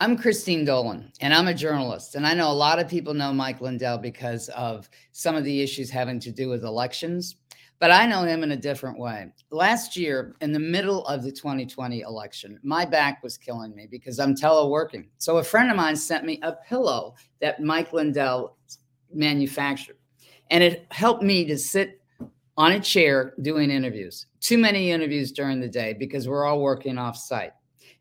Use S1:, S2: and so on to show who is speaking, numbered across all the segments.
S1: I'm Christine Dolan, and I'm a journalist. And I know a lot of people know Mike Lindell because of some of the issues having to do with elections, but I know him in a different way. Last year, in the middle of the 2020 election, my back was killing me because I'm teleworking. So a friend of mine sent me a pillow that Mike Lindell manufactured, and it helped me to sit on a chair doing interviews. Too many interviews during the day because we're all working off site.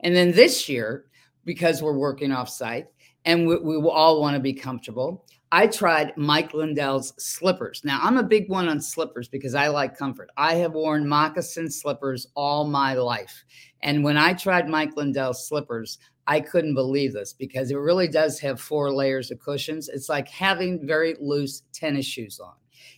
S1: And then this year, because we're working off site and we, we all want to be comfortable. I tried Mike Lindell's slippers. Now, I'm a big one on slippers because I like comfort. I have worn moccasin slippers all my life. And when I tried Mike Lindell's slippers, I couldn't believe this because it really does have four layers of cushions. It's like having very loose tennis shoes on.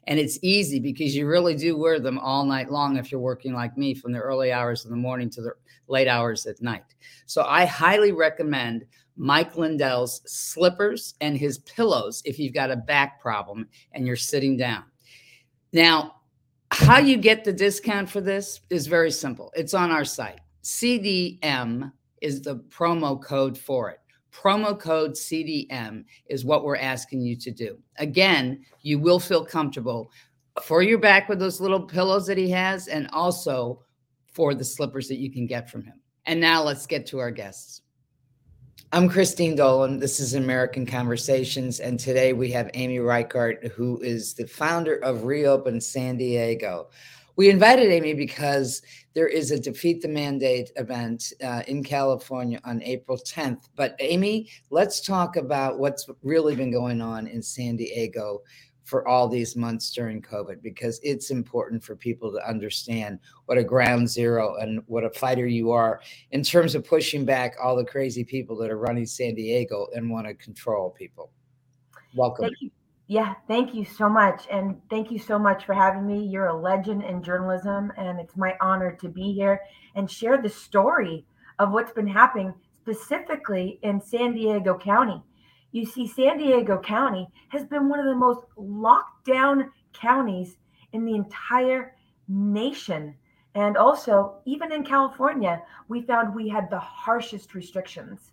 S1: And it's easy because you really do wear them all night long if you're working like me from the early hours of the morning to the late hours at night. So I highly recommend Mike Lindell's slippers and his pillows if you've got a back problem and you're sitting down. Now, how you get the discount for this is very simple. It's on our site. CDM is the promo code for it. Promo code CDM is what we're asking you to do. Again, you will feel comfortable for your back with those little pillows that he has and also for the slippers that you can get from him. And now let's get to our guests. I'm Christine Dolan. This is American Conversations. And today we have Amy Reichert, who is the founder of Reopen San Diego. We invited Amy because there is a Defeat the Mandate event uh, in California on April 10th. But Amy, let's talk about what's really been going on in San Diego for all these months during COVID because it's important for people to understand what a ground zero and what a fighter you are in terms of pushing back all the crazy people that are running San Diego and want to control people. Welcome.
S2: Thank you. Yeah, thank you so much. And thank you so much for having me. You're a legend in journalism, and it's my honor to be here and share the story of what's been happening specifically in San Diego County you see, San Diego County has been one of the most locked down counties in the entire nation. And also, even in California, we found we had the harshest restrictions.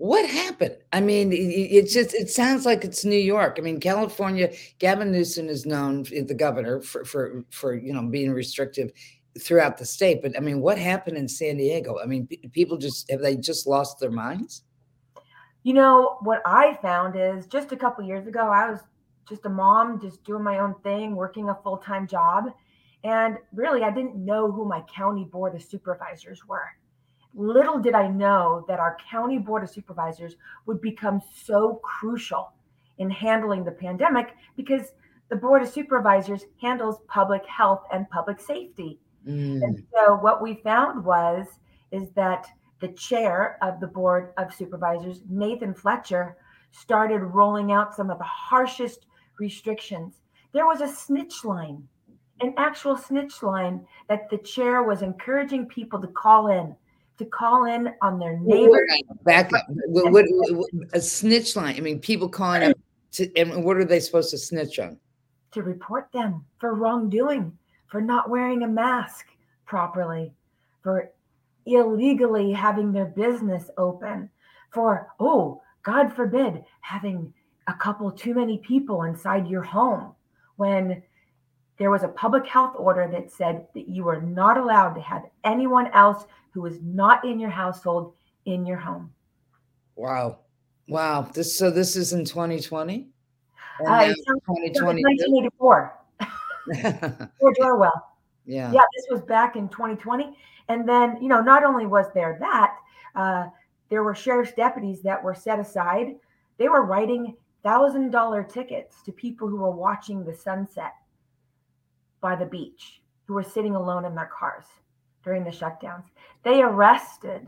S1: What happened? I mean, it just it sounds like it's New York. I mean, California. Gavin Newsom is known, eh, the governor, for for for you know being restrictive throughout the state. But I mean, what happened in San Diego? I mean, people just have they just lost their minds?
S2: You know, what I found is just a couple years ago, I was just a mom, just doing my own thing, working a full time job. And really, I didn't know who my county board of supervisors were. Little did I know that our county board of supervisors would become so crucial in handling the pandemic because the board of supervisors handles public health and public safety. Mm. And so what we found was is that the chair of the board of supervisors, Nathan Fletcher, started rolling out some of the harshest restrictions. There was a snitch line, an actual snitch line that the chair was encouraging people to call in, to call in on their neighbor.
S1: Back up. What, what, what, a snitch line. I mean, people calling up, to, and what are they supposed to snitch on?
S2: To report them for wrongdoing, for not wearing a mask properly, for illegally having their business open, for, oh, God forbid, having a couple too many people inside your home when there was a public health order that said that you were not allowed to have anyone else who was not in your household in your home.
S1: Wow. Wow. This so this is in 2020? Uh,
S2: 2020. 1984. George Orwell.
S1: Yeah.
S2: Yeah, this was back in 2020. And then, you know, not only was there that, uh, there were sheriff's deputies that were set aside. They were writing thousand dollar tickets to people who were watching the sunset by the beach, who were sitting alone in their cars during the shutdowns. They arrested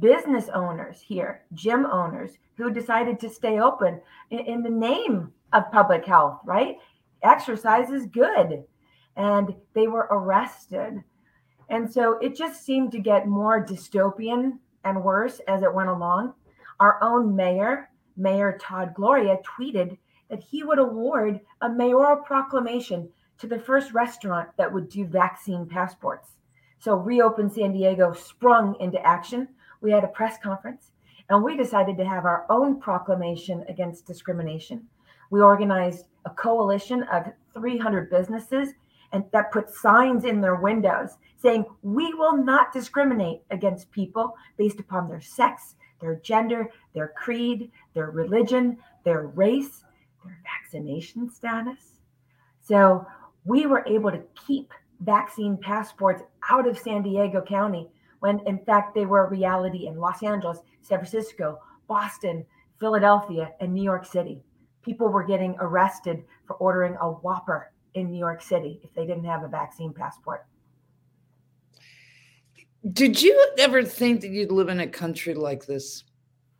S2: business owners here, gym owners, who decided to stay open in, in the name of public health, right? Exercise is good. And they were arrested and so it just seemed to get more dystopian and worse as it went along. Our own mayor, Mayor Todd Gloria, tweeted that he would award a mayoral proclamation to the first restaurant that would do vaccine passports. So Reopen San Diego sprung into action. We had a press conference And we decided to have our own proclamation against discrimination. We organized a coalition of 300 businesses and that put signs in their windows saying, We will not discriminate against people based upon their sex, their gender, their creed, their religion, their race, their vaccination status. So we were able to keep vaccine passports out of San Diego County when in fact they were a reality in Los Angeles, San Francisco, Boston, Philadelphia, and New York City. People were getting arrested for ordering a Whopper in New York City if they didn't have a vaccine passport.
S1: Did you ever think that you'd live in a country like this?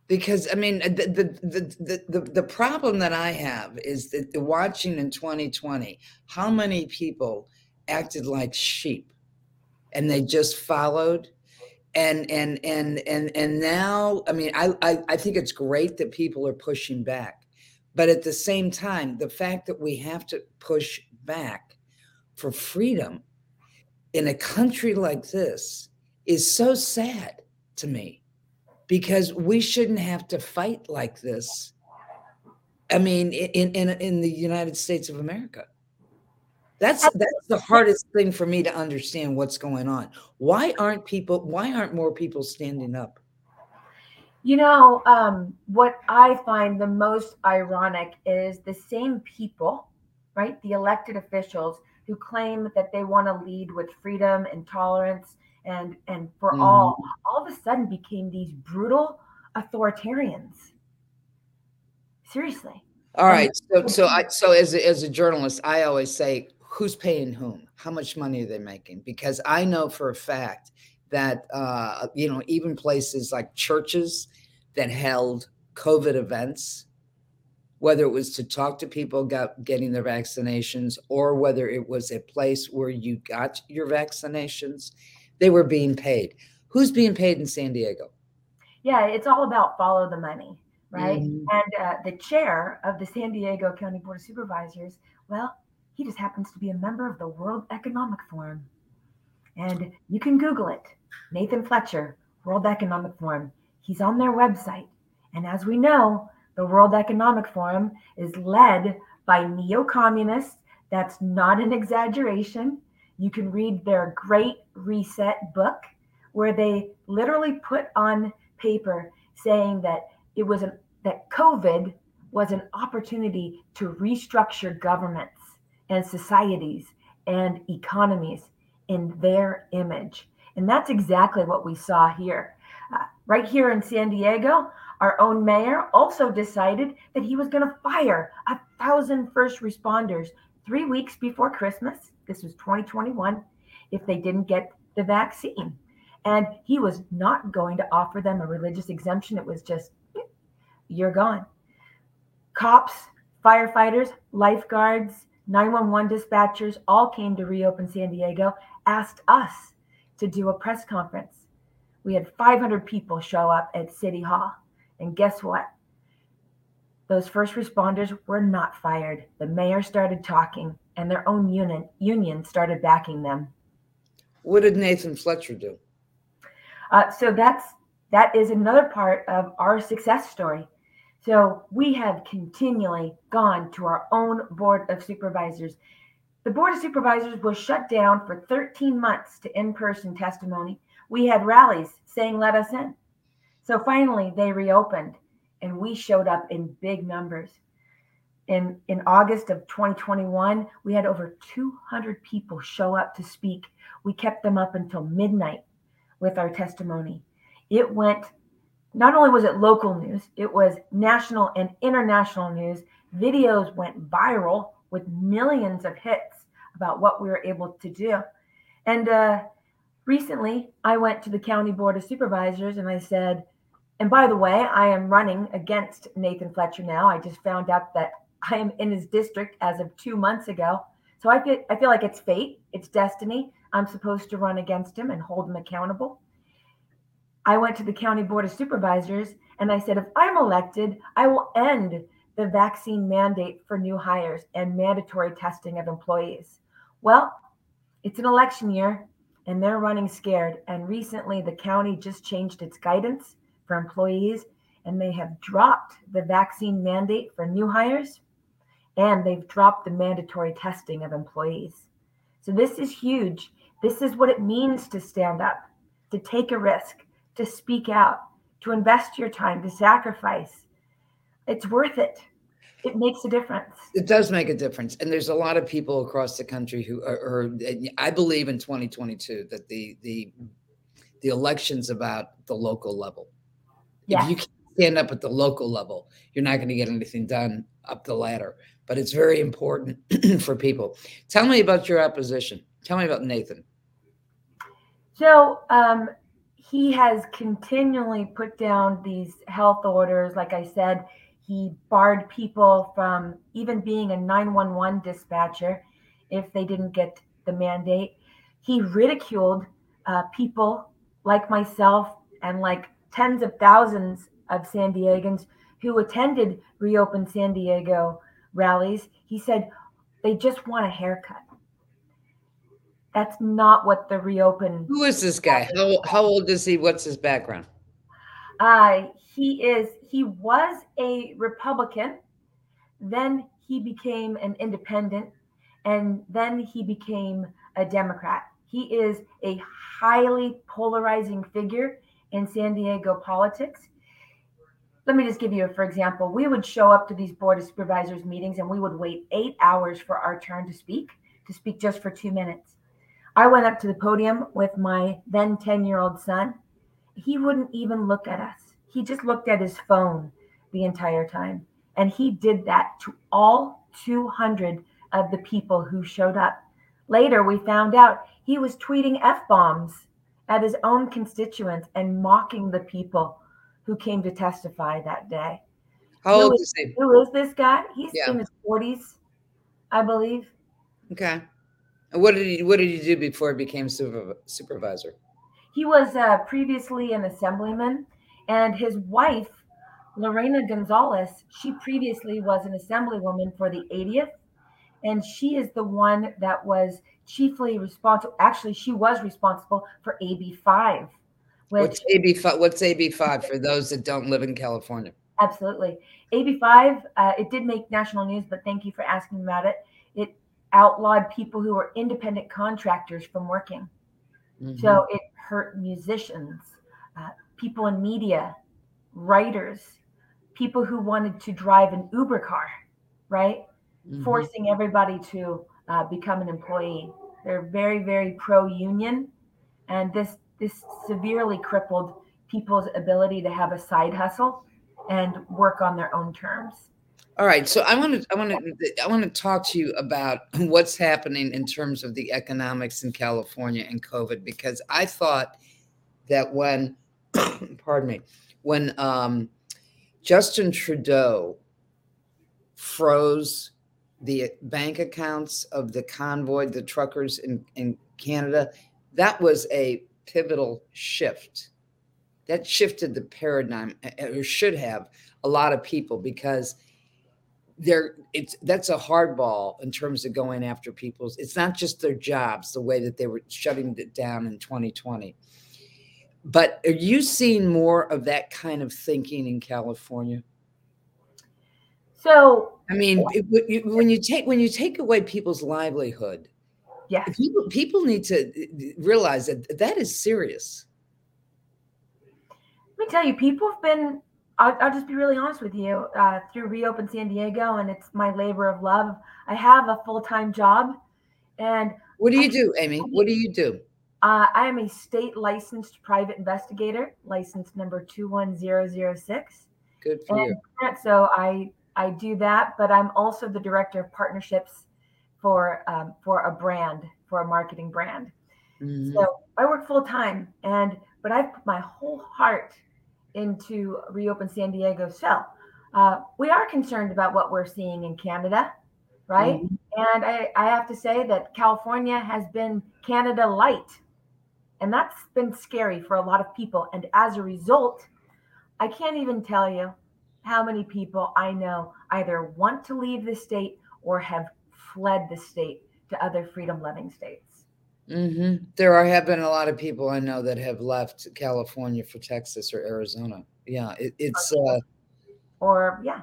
S1: Because I mean, the the the the, the problem that I have is that watching in 2020, how many people acted like sheep, and they just followed, and and and and and now, I mean, I I, I think it's great that people are pushing back, but at the same time, the fact that we have to push back for freedom in a country like this is so sad to me because we shouldn't have to fight like this. I mean, in in in the United States of America. That's that's the hardest thing for me to understand what's going on. Why aren't people why aren't more people standing up?
S2: You know, um, what I find the most ironic is the same people, right? The elected officials who claim that they want to lead with freedom and tolerance and and for mm. all all of a sudden became these brutal authoritarians seriously
S1: all right so so i so as a, as a journalist i always say who's paying whom how much money are they making because i know for a fact that uh you know even places like churches that held covid events whether it was to talk to people about getting their vaccinations or whether it was a place where you got your vaccinations they were being paid. Who's being paid in San Diego?
S2: Yeah, it's all about follow the money, right? Mm-hmm. And uh, the chair of the San Diego County Board of Supervisors, well, he just happens to be a member of the World Economic Forum. And you can Google it Nathan Fletcher, World Economic Forum. He's on their website. And as we know, the World Economic Forum is led by neo communists. That's not an exaggeration. You can read their Great Reset book, where they literally put on paper saying that it was an that COVID was an opportunity to restructure governments and societies and economies in their image. And that's exactly what we saw here. Uh, right here in San Diego, our own mayor also decided that he was going to fire a thousand first responders three weeks before Christmas this was 2021, if they didn't get the vaccine. And he was not going to offer them a religious exemption. It was just, you're gone. Cops, firefighters, lifeguards, 911 dispatchers all came to reopen San Diego, asked us to do a press conference. We had 500 people show up at City Hall. And guess what? Those first responders were not fired. The mayor started talking and their own union union started backing them.
S1: What did Nathan Fletcher do?
S2: Uh, so that's that is another part of our success story. So we have continually gone to our own board of supervisors. The board of supervisors was shut down for 13 months to in-person testimony. We had rallies saying let us in. So finally they reopened and we showed up in big numbers in in August of 2021, we had over 200 people show up to speak. We kept them up until midnight with our testimony. It went not only was it local news, it was national and international news. Videos went viral with millions of hits about what we were able to do. And uh, recently, I went to the county board of supervisors and I said, and by the way, I am running against Nathan Fletcher now. I just found out that I am in his district as of two months ago. So I feel I feel like it's fate, it's destiny. I'm supposed to run against him and hold him accountable. I went to the county board of supervisors and I said, if I'm elected, I will end the vaccine mandate for new hires and mandatory testing of employees. Well, it's an election year and they're running scared. And recently, the county just changed its guidance for employees and they have dropped the vaccine mandate for new hires and they've dropped the mandatory testing of employees. So this is huge. This is what it means to stand up, to take a risk, to speak out, to invest your time, to sacrifice. It's worth it. It makes a difference.
S1: It does make a difference. And there's a lot of people across the country who are, are I believe in 2022 that the the the election's about the local level. Yes. If you can't stand up at the local level, you're not going to get anything done up the ladder. But it's very important for people. Tell me about your opposition. Tell me about Nathan.
S2: So um, he has continually put down these health orders. Like I said, he barred people from even being a 911 dispatcher if they didn't get the mandate. He ridiculed uh, people like myself and like tens of thousands of San Diegans who attended Reopen San Diego rallies. He said they just want a haircut. That's not what the Reopen.
S1: Who is this guy? How, how old is he? What's his background?
S2: Uh, he is he was a Republican, then he became an independent, and then he became a Democrat. He is a highly polarizing figure in San Diego politics. Let me just give you, a, for example, we would show up to these board of supervisors meetings and we would wait eight hours for our turn to speak, to speak just for two minutes. I went up to the podium with my then 10 year old son. He wouldn't even look at us he just looked at his phone the entire time. And he did that to all 200 of the people who showed up. Later, we found out he was tweeting F bombs at his own constituents and mocking the people who came to testify that day.
S1: How old is, is he?
S2: Who is this guy? He's yeah. in his 40s, I believe.
S1: Okay. And what did he what did he do before he became supervisor?
S2: He was uh, previously an assemblyman and his wife, Lorena Gonzalez, she previously was an assemblywoman for the 80th. And she is the one that was chiefly responsible. Actually, she was responsible for AB 5.
S1: What's AB 5? What's AB 5 for those that don't live in California?
S2: Absolutely. AB 5, uh, it did make national news, but thank you for asking about it. It outlawed people who were independent contractors from working. Mm-hmm. So it hurt musicians, uh, people in media, writers, people who wanted to drive an Uber car, right? Mm-hmm. Forcing everybody to uh, become an employee. They're very, very pro union. And this, this severely crippled people's ability to have a side hustle and work on their own terms.
S1: All right, so I want to I want to I want to talk to you about what's happening in terms of the economics in California and COVID because I thought that when pardon me, when um, Justin Trudeau froze the bank accounts of the convoy, the truckers in, in Canada, that was a pivotal shift. That shifted the paradigm, or should have a lot of people because there it's that's a hardball in terms of going after people's it's not just their jobs the way that they were shutting it down in 2020 but are you seeing more of that kind of thinking in California?
S2: So,
S1: I mean, it, when you take when you take away people's livelihood,
S2: yeah,
S1: people people need to uh, realize that that is serious.
S2: Let me tell you, people have been. I'll, I'll just be really honest with you. Uh, through Reopen San Diego, and it's my labor of love. I have a full time job, and
S1: what do you I, do, Amy? What do you do?
S2: Uh, I am a state licensed private investigator, license number 21006.
S1: Good for and
S2: you. So I, I do that, but I'm also the director of partnerships for, um, for a brand, for a marketing brand. Mm-hmm. So I work full time and, but I've put my whole heart into Reopen San Diego. So uh, we are concerned about what we're seeing in Canada, right? Mm-hmm. And I, I have to say that California has been Canada light and that's been scary for a lot of people. And as a result, I can't even tell you how many people I know either want to leave the state or have fled the state to other freedom loving states.
S1: Mm-hmm. There are have been a lot of people I know that have left California for Texas or Arizona yeah. It, it's uh,
S2: or yeah.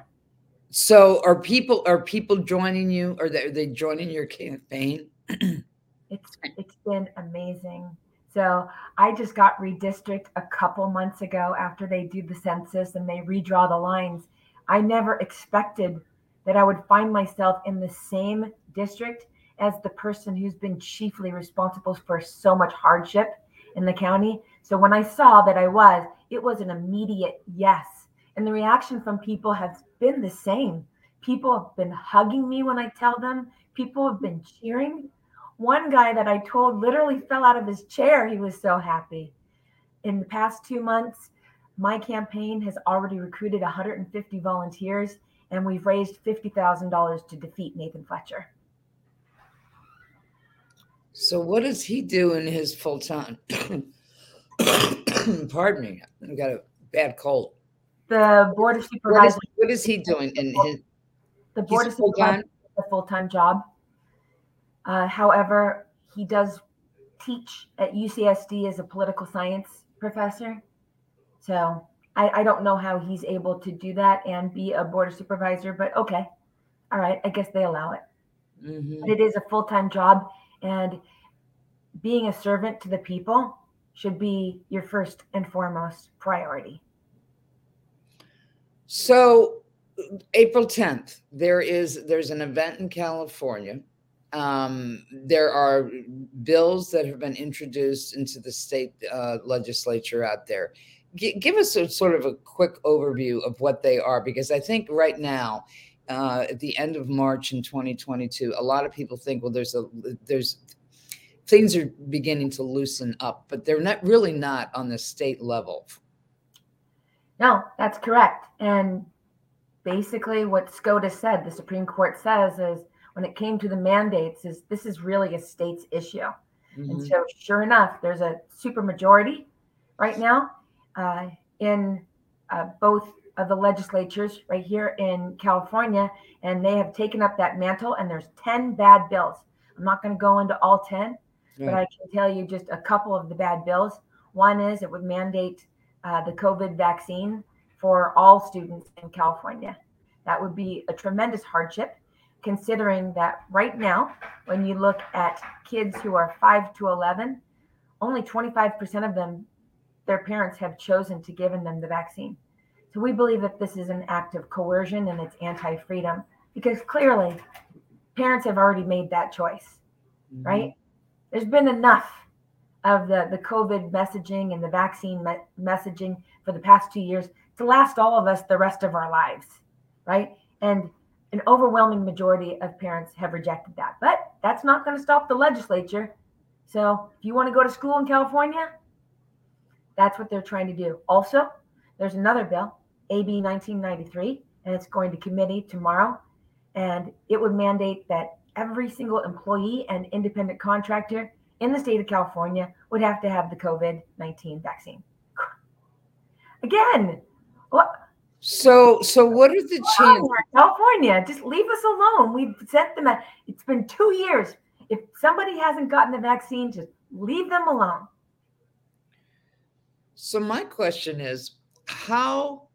S1: So are people are people joining you? Are they, are they joining your campaign?
S2: it's it's been amazing. So I just got redistricted a couple months ago after they do the census and they redraw the lines. I never expected that I would find myself in the same district as the person who's been chiefly responsible for so much hardship in the county. So when I saw that I was, it was an immediate yes. And the reaction from people has been the same. People have been hugging me when I tell them, people have been cheering. One guy that I told literally fell out of his chair. He was so happy. In the past two months, my campaign has already recruited 150 volunteers, and we've raised $50,000 to defeat Nathan Fletcher.
S1: So, what does he do in his full time? Pardon me, I got a bad cold.
S2: The board of supervisors.
S1: What is, what is he doing in his?
S2: The board of supervisors a full time job. Uh, however, he does teach at UCSD as a political science professor. So I, I don't know how he's able to do that and be a board of supervisor, but okay. All right. I guess they allow it. Mm-hmm. But it is a full time job. And being a servant to the people should be your first and foremost priority.
S1: So April 10th, there is there's an event in California. Um, there are bills that have been introduced into the state uh, legislature out there. G- give us a sort of a quick overview of what they are, because I think right now, uh, at the end of March in 2022, a lot of people think, well, there's a there's things are beginning to loosen up, but they're not really not on the state level.
S2: No, that's correct. And basically what SCOTUS said, the Supreme Court says is when it came to the mandates is this is really a state's issue. Mm-hmm. And so sure enough, there's a super majority right now uh, in uh, both of the legislatures right here in California, and they have taken up that mantle. And there's 10 bad bills. I'm not going to go into all 10, but I can tell you just a couple of the bad bills. One is it would mandate uh, the COVID vaccine for all students in California. That would be a tremendous hardship, considering that right now, when you look at kids who are 5 to 11, only 25% of them, their parents have chosen to give them the vaccine. So we believe that this is an act of coercion and it's anti freedom because clearly parents have already made that choice, mm-hmm. right? there's been enough of the, the COVID messaging and the vaccine me- messaging for the past two years to last all of us the rest of our lives, right? And an overwhelming majority of parents have rejected that. But that's not going to stop the legislature. So if you want to go to school in California, that's what they're trying to do. Also, there's another bill, AB 1993, and it's going to committee tomorrow. And it would mandate that every single employee and independent contractor in the state of California would have to have the COVID 19 vaccine. Again, what?
S1: So, so what are the chances?
S2: California, just leave us alone. We've sent them. A, it's been two years. If somebody hasn't gotten the vaccine, just leave them alone.
S1: So my question is, how,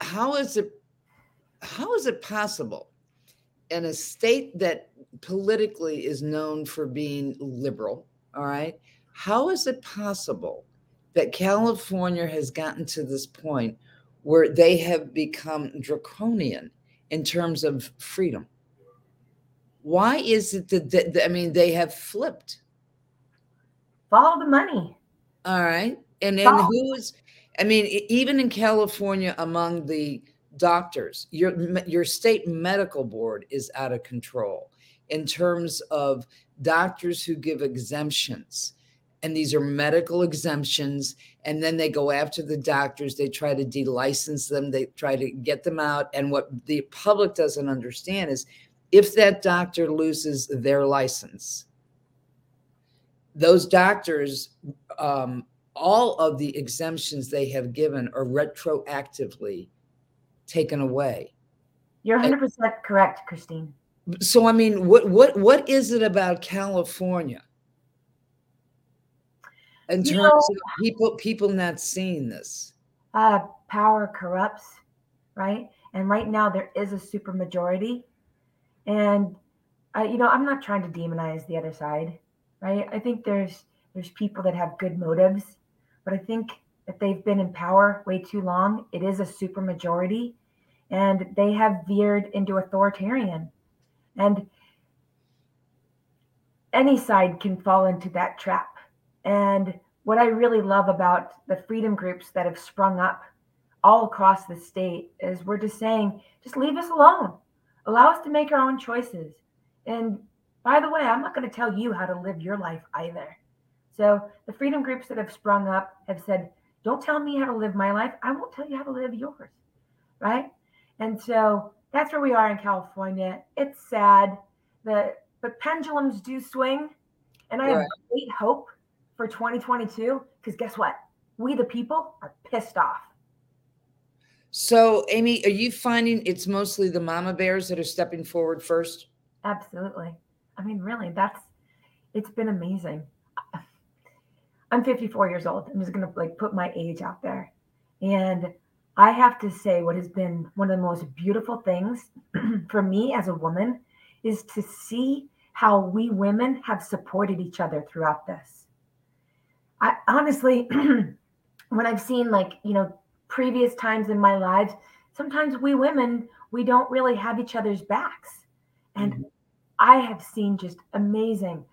S1: how is it, how is it possible in a state that politically is known for being liberal, all right, how is it possible that California has gotten to this point where they have become draconian in terms of freedom? Why is it that, that I mean, they have flipped?
S2: Follow the money.
S1: All right. And then who's, I mean, even in California, among the doctors your your state medical board is out of control in terms of doctors who give exemptions. And these are medical exemptions and then they go after the doctors they try to delicense them they try to get them out. And what the public doesn't understand is if that doctor loses their license those doctors um, all of the exemptions they have given are retroactively taken away.
S2: You're 100% and, correct, Christine.
S1: So I mean, what what what is it about California? In terms know, of people people not seeing this.
S2: uh, power corrupts, right? And right now there is a super majority, and uh, you know I'm not trying to demonize the other side, right? I think there's there's people that have good motives, but I think that they've been in power way too long. It is a super majority, and they have veered into authoritarian, and any side can fall into that trap. And what I really love about the freedom groups that have sprung up all across the state is we're just saying, just leave us alone. Allow us to make our own choices. And by the way, I'm not going to tell you how to live your life either. So the freedom groups that have sprung up have said, don't tell me how to live my life. I won't tell you how to live yours. Right. And so that's where we are in California. It's sad. that but pendulums do swing. And I have great hope for 2022 because guess what? We, the people, are pissed off.
S1: So, Amy, are you finding it's mostly the mama bears that are stepping forward first?
S2: Absolutely. I mean, really, that's it's been amazing. I'm 54 years old. I'm just gonna like put my age out there. And I have to say, what has been one of the most beautiful things for me as a woman is to see how we women have supported each other throughout this. I honestly, when I've seen like, you know, previous times in my lives, sometimes we women, we don't really have each other's backs. And mm-hmm. I have seen just amazing,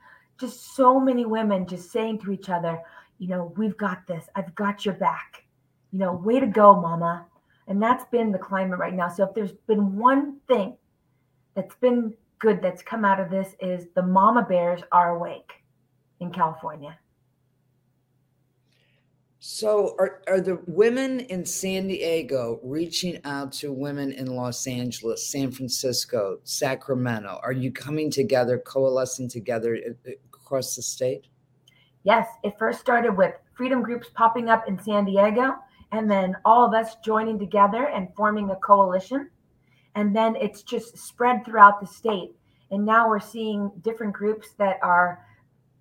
S2: just so many women just saying to each other, you know, we've got this, I've got your back. You know, way to go, mama. And that's been the climate right now. So if there's been one thing that's been good that's come out of this is the mama bears are awake in California.
S1: So, are, are the women in San Diego reaching out to women in Los Angeles, San Francisco, Sacramento? Are you coming together, coalescing together uh, across the state?
S2: Yes, it first started with freedom groups popping up in San Diego, and then all of us joining together and forming a coalition and then it's just spread throughout the state and now we're seeing different groups that are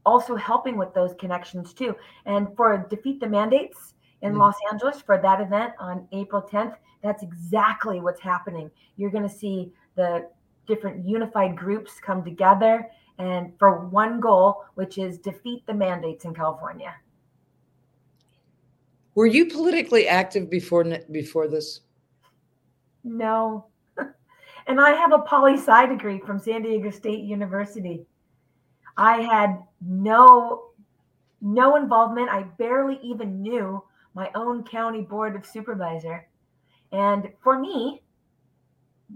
S2: also helping with those connections too. And for defeat the mandates in mm-hmm. los angeles for that event on april 10th that's exactly what's happening. You're going to see the different unified groups come together and for one goal which is defeat the mandates in california.
S1: Were you politically active before before this?
S2: No. And I have a poli sci degree from San Diego State University. I had no no involvement. I barely even knew my own county board of supervisor. And for me,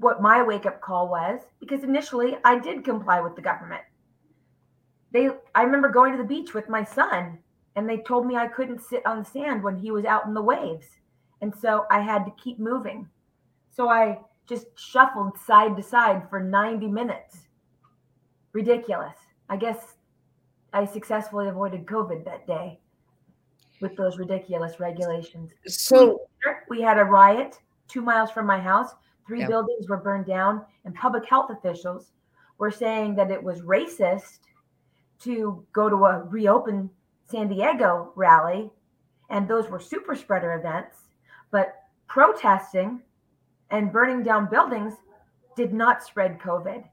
S2: what my wake up call was because initially I did comply with the government. They I remember going to the beach with my son and they told me I couldn't sit on the sand when he was out in the waves. And so I had to keep moving. So I just shuffled side to side for 90 minutes. Ridiculous. I guess I successfully avoided COVID that day with those ridiculous regulations.
S1: So
S2: we had a riot two miles from my house. Three yeah. buildings were burned down, and public health officials were saying that it was racist to go to a reopen San Diego rally, and those were super spreader events. But protesting and burning down buildings did not spread COVID.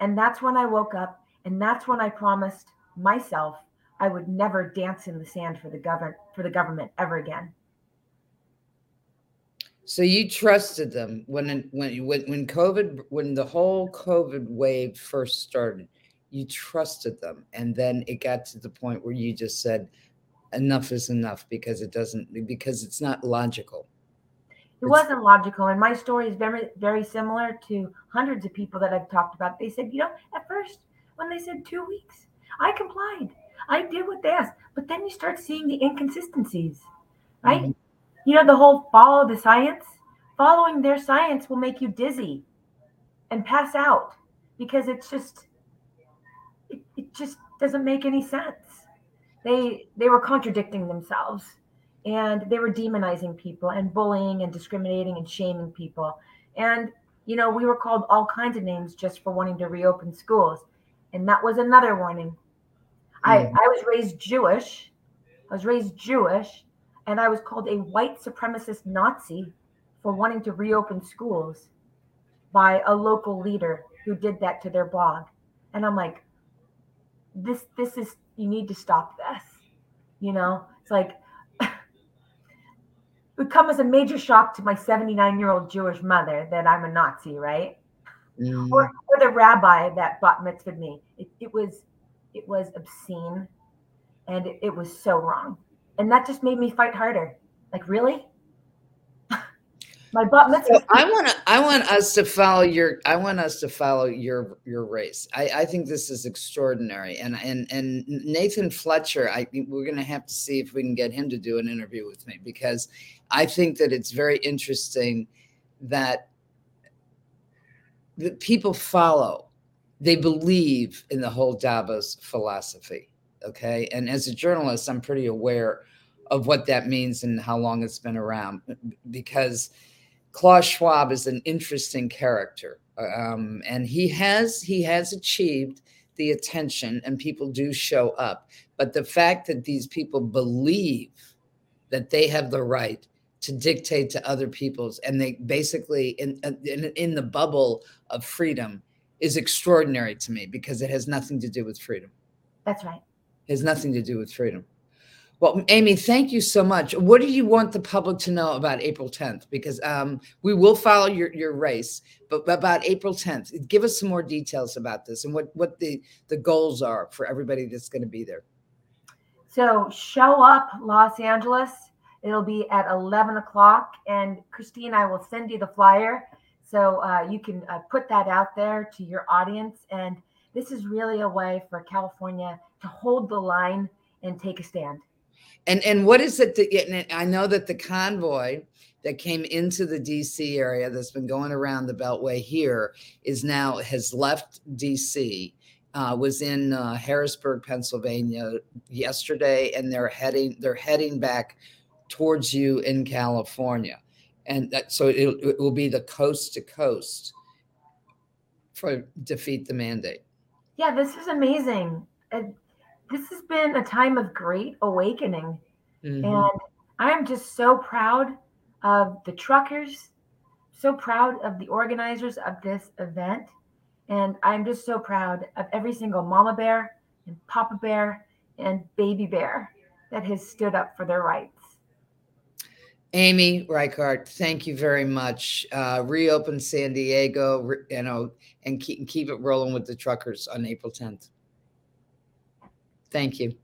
S2: And that's when I woke up and that's when I promised myself I would never dance in the sand for the government for the government ever again.
S1: So you trusted them when when when when COVID when the whole COVID wave first started. You trusted them, and then it got to the point where you just said, "Enough is enough," because it doesn't because it's not logical
S2: it wasn't logical. And my story is very, very similar to hundreds of people that I've talked about. They said, you know, at first, when they said two weeks, I complied. I did what they asked. But then you start seeing the inconsistencies, right? Mm-hmm. You know, the whole follow the science. Following their science will make you dizzy and pass out because it's just, it, it just doesn't make any sense. They they were contradicting themselves and they were demonizing people and bullying and discriminating and shaming people. And, you know, we were called all kinds of names just for wanting to reopen schools. And that was another warning. Mm. I, I was raised Jewish. I was raised Jewish. and I was called a white supremacist Nazi for wanting to reopen schools by a local leader who did that to their blog. And I'm like, this this is you need to stop this. You know, it's like it would come as a major shock to my 79 year old Jewish mother that I'm a Nazi, right? Mm. Or, or the rabbi that bat mitzvahed me. It, it was it was obscene and it, it was so wrong. And that just made me fight harder. Like, really? my butt mitzvah.
S1: So I want to. I want us to follow your. I want us to follow your your race. I, I think this is extraordinary. And and and Nathan Fletcher. I we're going to have to see if we can get him to do an interview with me because I think that it's very interesting that that people follow. They believe in the whole Davos philosophy. Okay, and as a journalist, I'm pretty aware of what that means and how long it's been around because Klaus Schwab is an interesting character, um, and he has he has achieved the attention, and people do show up. But the fact that these people believe that they have the right to dictate to other people's, and they basically in in, in the bubble of freedom is extraordinary to me because it has nothing to do with freedom.
S2: That's right.
S1: It has nothing to do with freedom. Well, Amy, thank you so much. What do you want the public to know about April 10th? Because um, we will follow your, your race, but about April 10th, give us some more details about this and what, what the, the goals are for everybody that's going to be there.
S2: So show up, Los Angeles. It'll be at 11 o'clock. And Christine, I will send you the flyer so uh, you can uh, put that out there to your audience. And this is really a way for California to hold the line and take a stand.
S1: And and what is it that I know that the convoy that came into the DC area that's been going around the Beltway here is now has left DC. Uh, was in uh, Harrisburg, Pennsylvania yesterday, and they're heading they're heading back towards you in California, and that, so it, it will be the coast to coast for defeat the mandate.
S2: Yeah, this is amazing this has been a time of great awakening. Mm-hmm. And I'm just so proud of the truckers, so proud of the organizers of this event. And I'm just so proud of every single mama bear and papa bear and baby bear that has stood up for their rights.
S1: Amy Reichert, thank you very much. Uh, reopen San Diego, you know, and keep keep it rolling with the truckers on April 10th. Thank you.